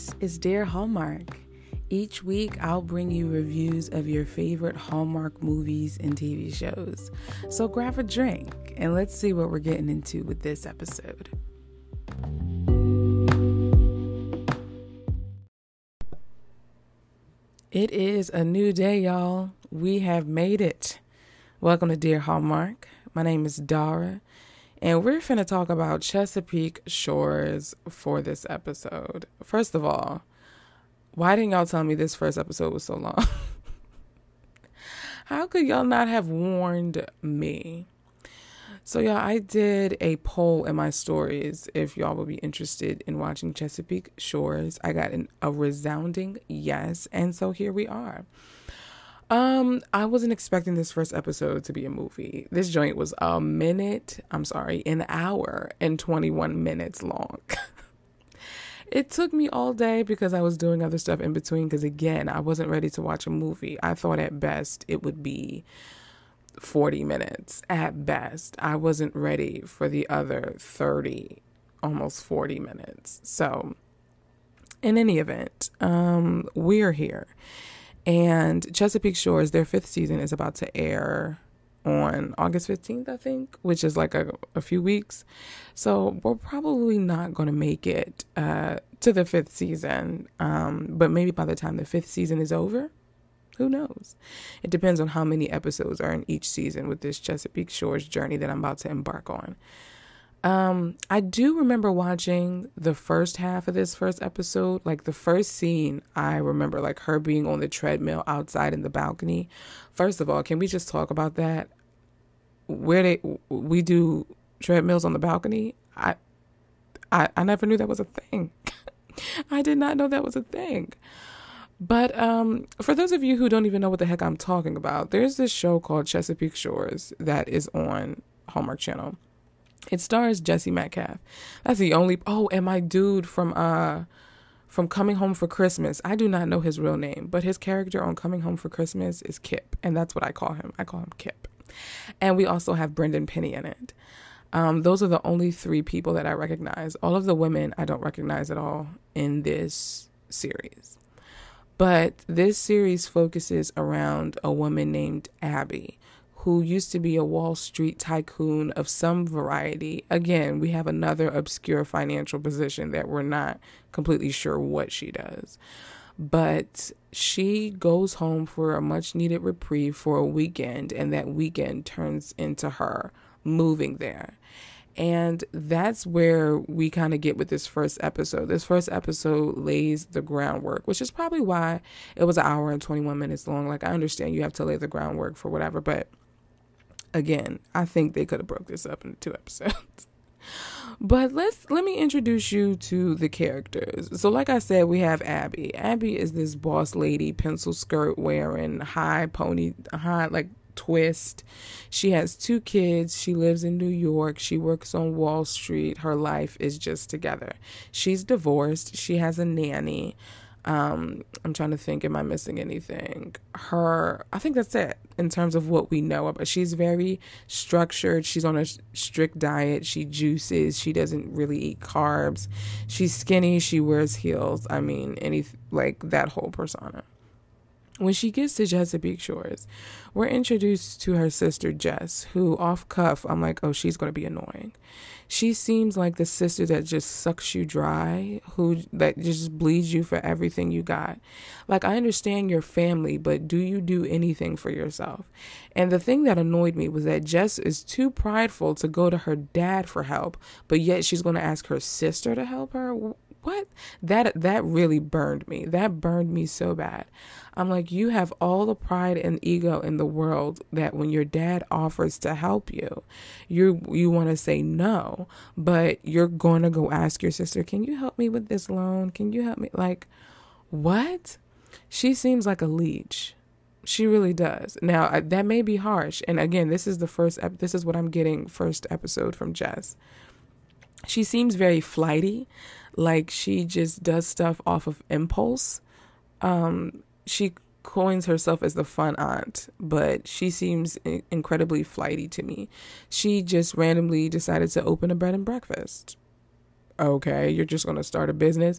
This is Dear Hallmark. Each week, I'll bring you reviews of your favorite Hallmark movies and TV shows. So grab a drink and let's see what we're getting into with this episode. It is a new day, y'all. We have made it. Welcome to Dear Hallmark. My name is Dara, and we're going to talk about Chesapeake Shores for this episode. First of all, why didn't y'all tell me this first episode was so long? How could y'all not have warned me? So, y'all, I did a poll in my stories if y'all would be interested in watching Chesapeake Shores. I got an, a resounding yes, and so here we are. Um, I wasn't expecting this first episode to be a movie. This joint was a minute, I'm sorry, an hour and 21 minutes long. it took me all day because I was doing other stuff in between because again, I wasn't ready to watch a movie. I thought at best it would be 40 minutes at best. I wasn't ready for the other 30, almost 40 minutes. So, in any event, um, we're here. And Chesapeake Shores, their fifth season is about to air on August 15th, I think, which is like a, a few weeks. So we're probably not going to make it uh, to the fifth season. Um, but maybe by the time the fifth season is over, who knows? It depends on how many episodes are in each season with this Chesapeake Shores journey that I'm about to embark on. Um, I do remember watching the first half of this first episode. Like the first scene, I remember like her being on the treadmill outside in the balcony. First of all, can we just talk about that? Where they we do treadmills on the balcony? I I I never knew that was a thing. I did not know that was a thing. But um, for those of you who don't even know what the heck I'm talking about, there's this show called Chesapeake Shores that is on Hallmark Channel. It stars Jesse Metcalfe. That's the only. Oh, and my dude from uh from Coming Home for Christmas. I do not know his real name, but his character on Coming Home for Christmas is Kip, and that's what I call him. I call him Kip. And we also have Brendan Penny in it. Um, those are the only three people that I recognize. All of the women I don't recognize at all in this series. But this series focuses around a woman named Abby, who used to be a Wall Street tycoon of some variety. Again, we have another obscure financial position that we're not completely sure what she does. But she goes home for a much needed reprieve for a weekend, and that weekend turns into her moving there. And that's where we kind of get with this first episode. This first episode lays the groundwork, which is probably why it was an hour and 21 minutes long. Like, I understand you have to lay the groundwork for whatever, but again, I think they could have broke this up into two episodes. but let's let me introduce you to the characters. So like I said, we have Abby. Abby is this boss lady, pencil skirt wearing, high pony, high like twist. She has two kids. She lives in New York. She works on Wall Street. Her life is just together. She's divorced. She has a nanny. Um, I'm trying to think, am I missing anything? Her, I think that's it in terms of what we know about. She's very structured. She's on a strict diet. She juices. She doesn't really eat carbs. She's skinny. She wears heels. I mean, any like that whole persona. When she gets to Chesapeake Shores, we're introduced to her sister Jess, who off cuff, I'm like, oh, she's going to be annoying. She seems like the sister that just sucks you dry, who that just bleeds you for everything you got. Like, I understand your family, but do you do anything for yourself? And the thing that annoyed me was that Jess is too prideful to go to her dad for help, but yet she's going to ask her sister to help her what? That that really burned me. That burned me so bad. I'm like, you have all the pride and ego in the world that when your dad offers to help you, you you want to say no, but you're going to go ask your sister, "Can you help me with this loan? Can you help me?" Like, what? She seems like a leech. She really does. Now that may be harsh, and again, this is the first. Ep- this is what I'm getting first episode from Jess. She seems very flighty, like she just does stuff off of impulse. Um, she coins herself as the fun aunt, but she seems incredibly flighty to me. She just randomly decided to open a bed and breakfast. Okay, you're just going to start a business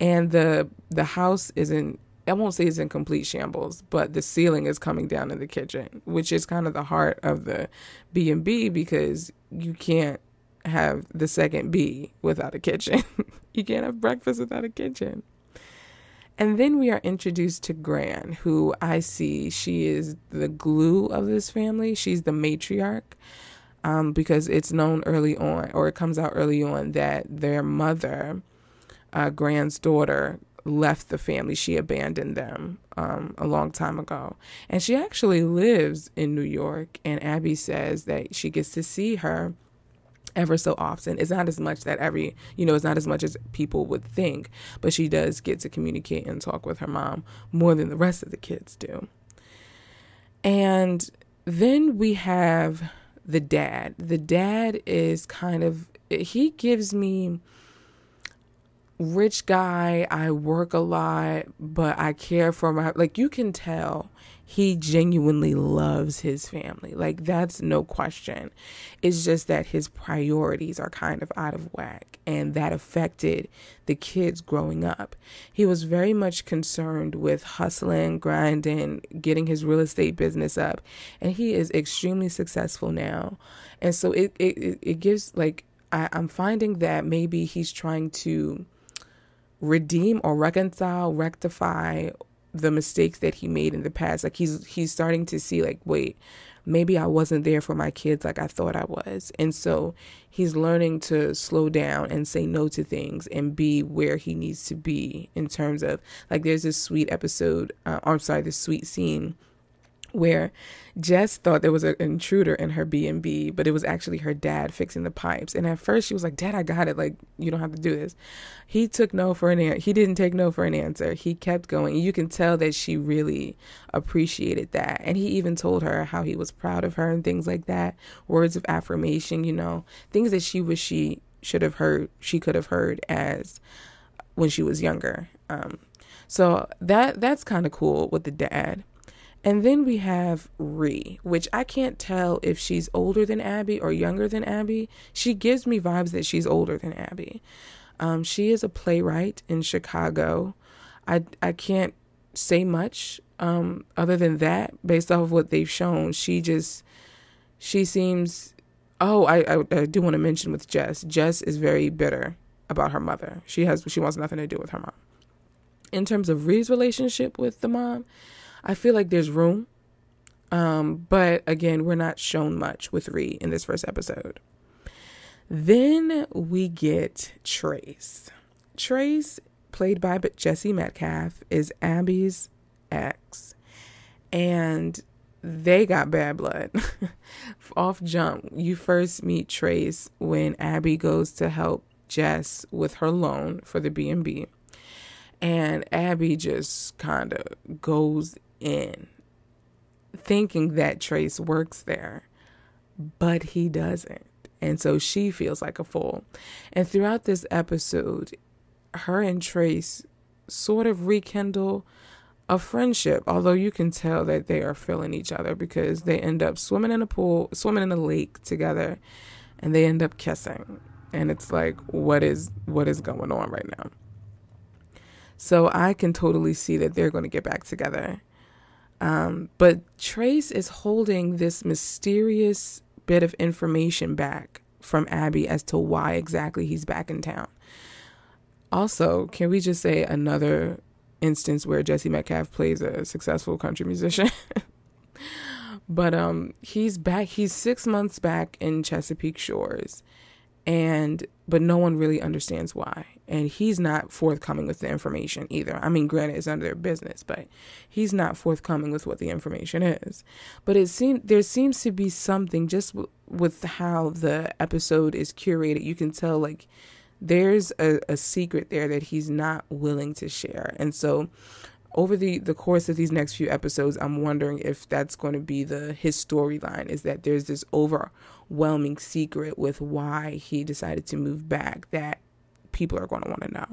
and the the house isn't I won't say it's in complete shambles, but the ceiling is coming down in the kitchen, which is kind of the heart of the B&B because you can't have the second B without a kitchen. you can't have breakfast without a kitchen. And then we are introduced to Gran, who I see she is the glue of this family. She's the matriarch um, because it's known early on, or it comes out early on, that their mother, uh, Gran's daughter, left the family. She abandoned them um, a long time ago. And she actually lives in New York. And Abby says that she gets to see her ever so often. It's not as much that every, you know, it's not as much as people would think, but she does get to communicate and talk with her mom more than the rest of the kids do. And then we have the dad. The dad is kind of, he gives me rich guy. I work a lot, but I care for my, like, you can tell he genuinely loves his family. Like, that's no question. It's just that his priorities are kind of out of whack, and that affected the kids growing up. He was very much concerned with hustling, grinding, getting his real estate business up, and he is extremely successful now. And so it, it, it gives, like, I, I'm finding that maybe he's trying to redeem or reconcile, rectify the mistakes that he made in the past. Like he's he's starting to see like, wait, maybe I wasn't there for my kids like I thought I was. And so he's learning to slow down and say no to things and be where he needs to be in terms of like there's this sweet episode, uh, I'm sorry, this sweet scene where Jess thought there was an intruder in her B&B, but it was actually her dad fixing the pipes. And at first she was like, "Dad, I got it. Like, you don't have to do this." He took no for an answer. He didn't take no for an answer. He kept going. You can tell that she really appreciated that. And he even told her how he was proud of her and things like that. Words of affirmation, you know, things that she wish she should have heard, she could have heard as when she was younger. Um, so that that's kind of cool with the dad. And then we have Bree, which I can't tell if she's older than Abby or younger than Abby. She gives me vibes that she's older than Abby. Um, she is a playwright in Chicago. I, I can't say much um, other than that based off of what they've shown. She just, she seems, oh, I, I, I do want to mention with Jess. Jess is very bitter about her mother. She has, she wants nothing to do with her mom. In terms of Bree's relationship with the mom, I feel like there's room. Um, but again, we're not shown much with Bree in this first episode. Then we get Trace. Trace, played by Jesse Metcalfe, is Abby's ex. And they got bad blood. Off jump, you first meet Trace when Abby goes to help Jess with her loan for the B&B. And Abby just kind of goes in thinking that Trace works there, but he doesn't. And so she feels like a fool. And throughout this episode, her and Trace sort of rekindle a friendship, although you can tell that they are feeling each other because they end up swimming in a pool, swimming in a lake together, and they end up kissing. And it's like, what is what is going on right now? So I can totally see that they're going to get back together. Um, but Trace is holding this mysterious bit of information back from Abby as to why exactly he's back in town. Also, can we just say another instance where Jesse Metcalfe plays a successful country musician? but um, he's back. He's six months back in Chesapeake Shores, and but no one really understands why. And he's not forthcoming with the information either. I mean granted it's under their business but he's not forthcoming with what the information is. But it seems there seems to be something just w- with how the episode is curated. You can tell like there's a, a secret there that he's not willing to share. And so over the the course of these next few episodes i'm wondering if that's going to be the his storyline is that there's this overwhelming secret with why he decided to move back that people are going to want to know.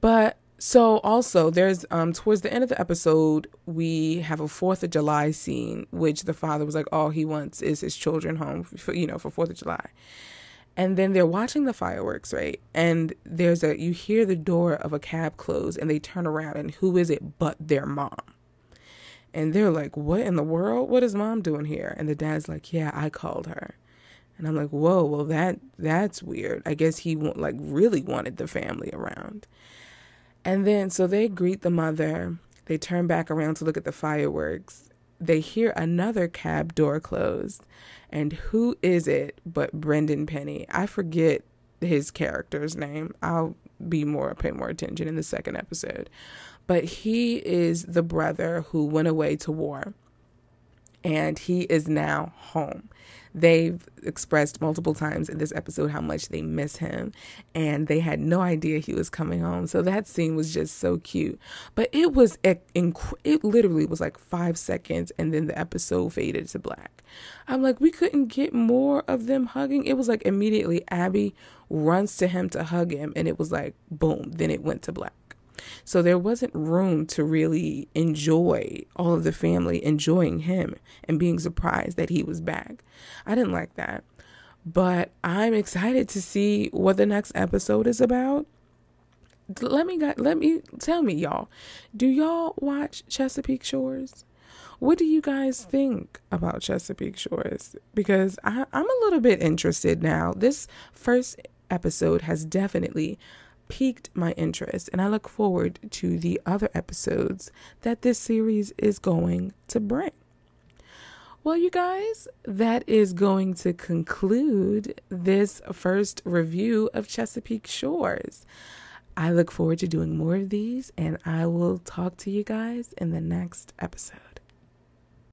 But so also there's um towards the end of the episode we have a fourth of july scene which the father was like all he wants is his children home for, you know for fourth of july and then they're watching the fireworks, right? And there's a you hear the door of a cab close and they turn around and who is it but their mom? And they're like, "What in the world? What is mom doing here?" And the dad's like, "Yeah, I called her." And I'm like, "Whoa, well that that's weird. I guess he like really wanted the family around." And then so they greet the mother. They turn back around to look at the fireworks. They hear another cab door closed and who is it but Brendan Penny? I forget his character's name. I'll be more pay more attention in the second episode. But he is the brother who went away to war and he is now home. They've expressed multiple times in this episode how much they miss him, and they had no idea he was coming home. So that scene was just so cute. But it was it literally was like five seconds, and then the episode faded to black. I'm like, we couldn't get more of them hugging. It was like immediately Abby runs to him to hug him, and it was like boom. Then it went to black. So there wasn't room to really enjoy all of the family enjoying him and being surprised that he was back. I didn't like that. But I'm excited to see what the next episode is about. Let me let me tell me y'all. Do y'all watch Chesapeake Shores? What do you guys think about Chesapeake Shores? Because I, I'm a little bit interested now. This first episode has definitely piqued my interest, and I look forward to the other episodes that this series is going to bring. Well, you guys, that is going to conclude this first review of Chesapeake Shores. I look forward to doing more of these, and I will talk to you guys in the next episode.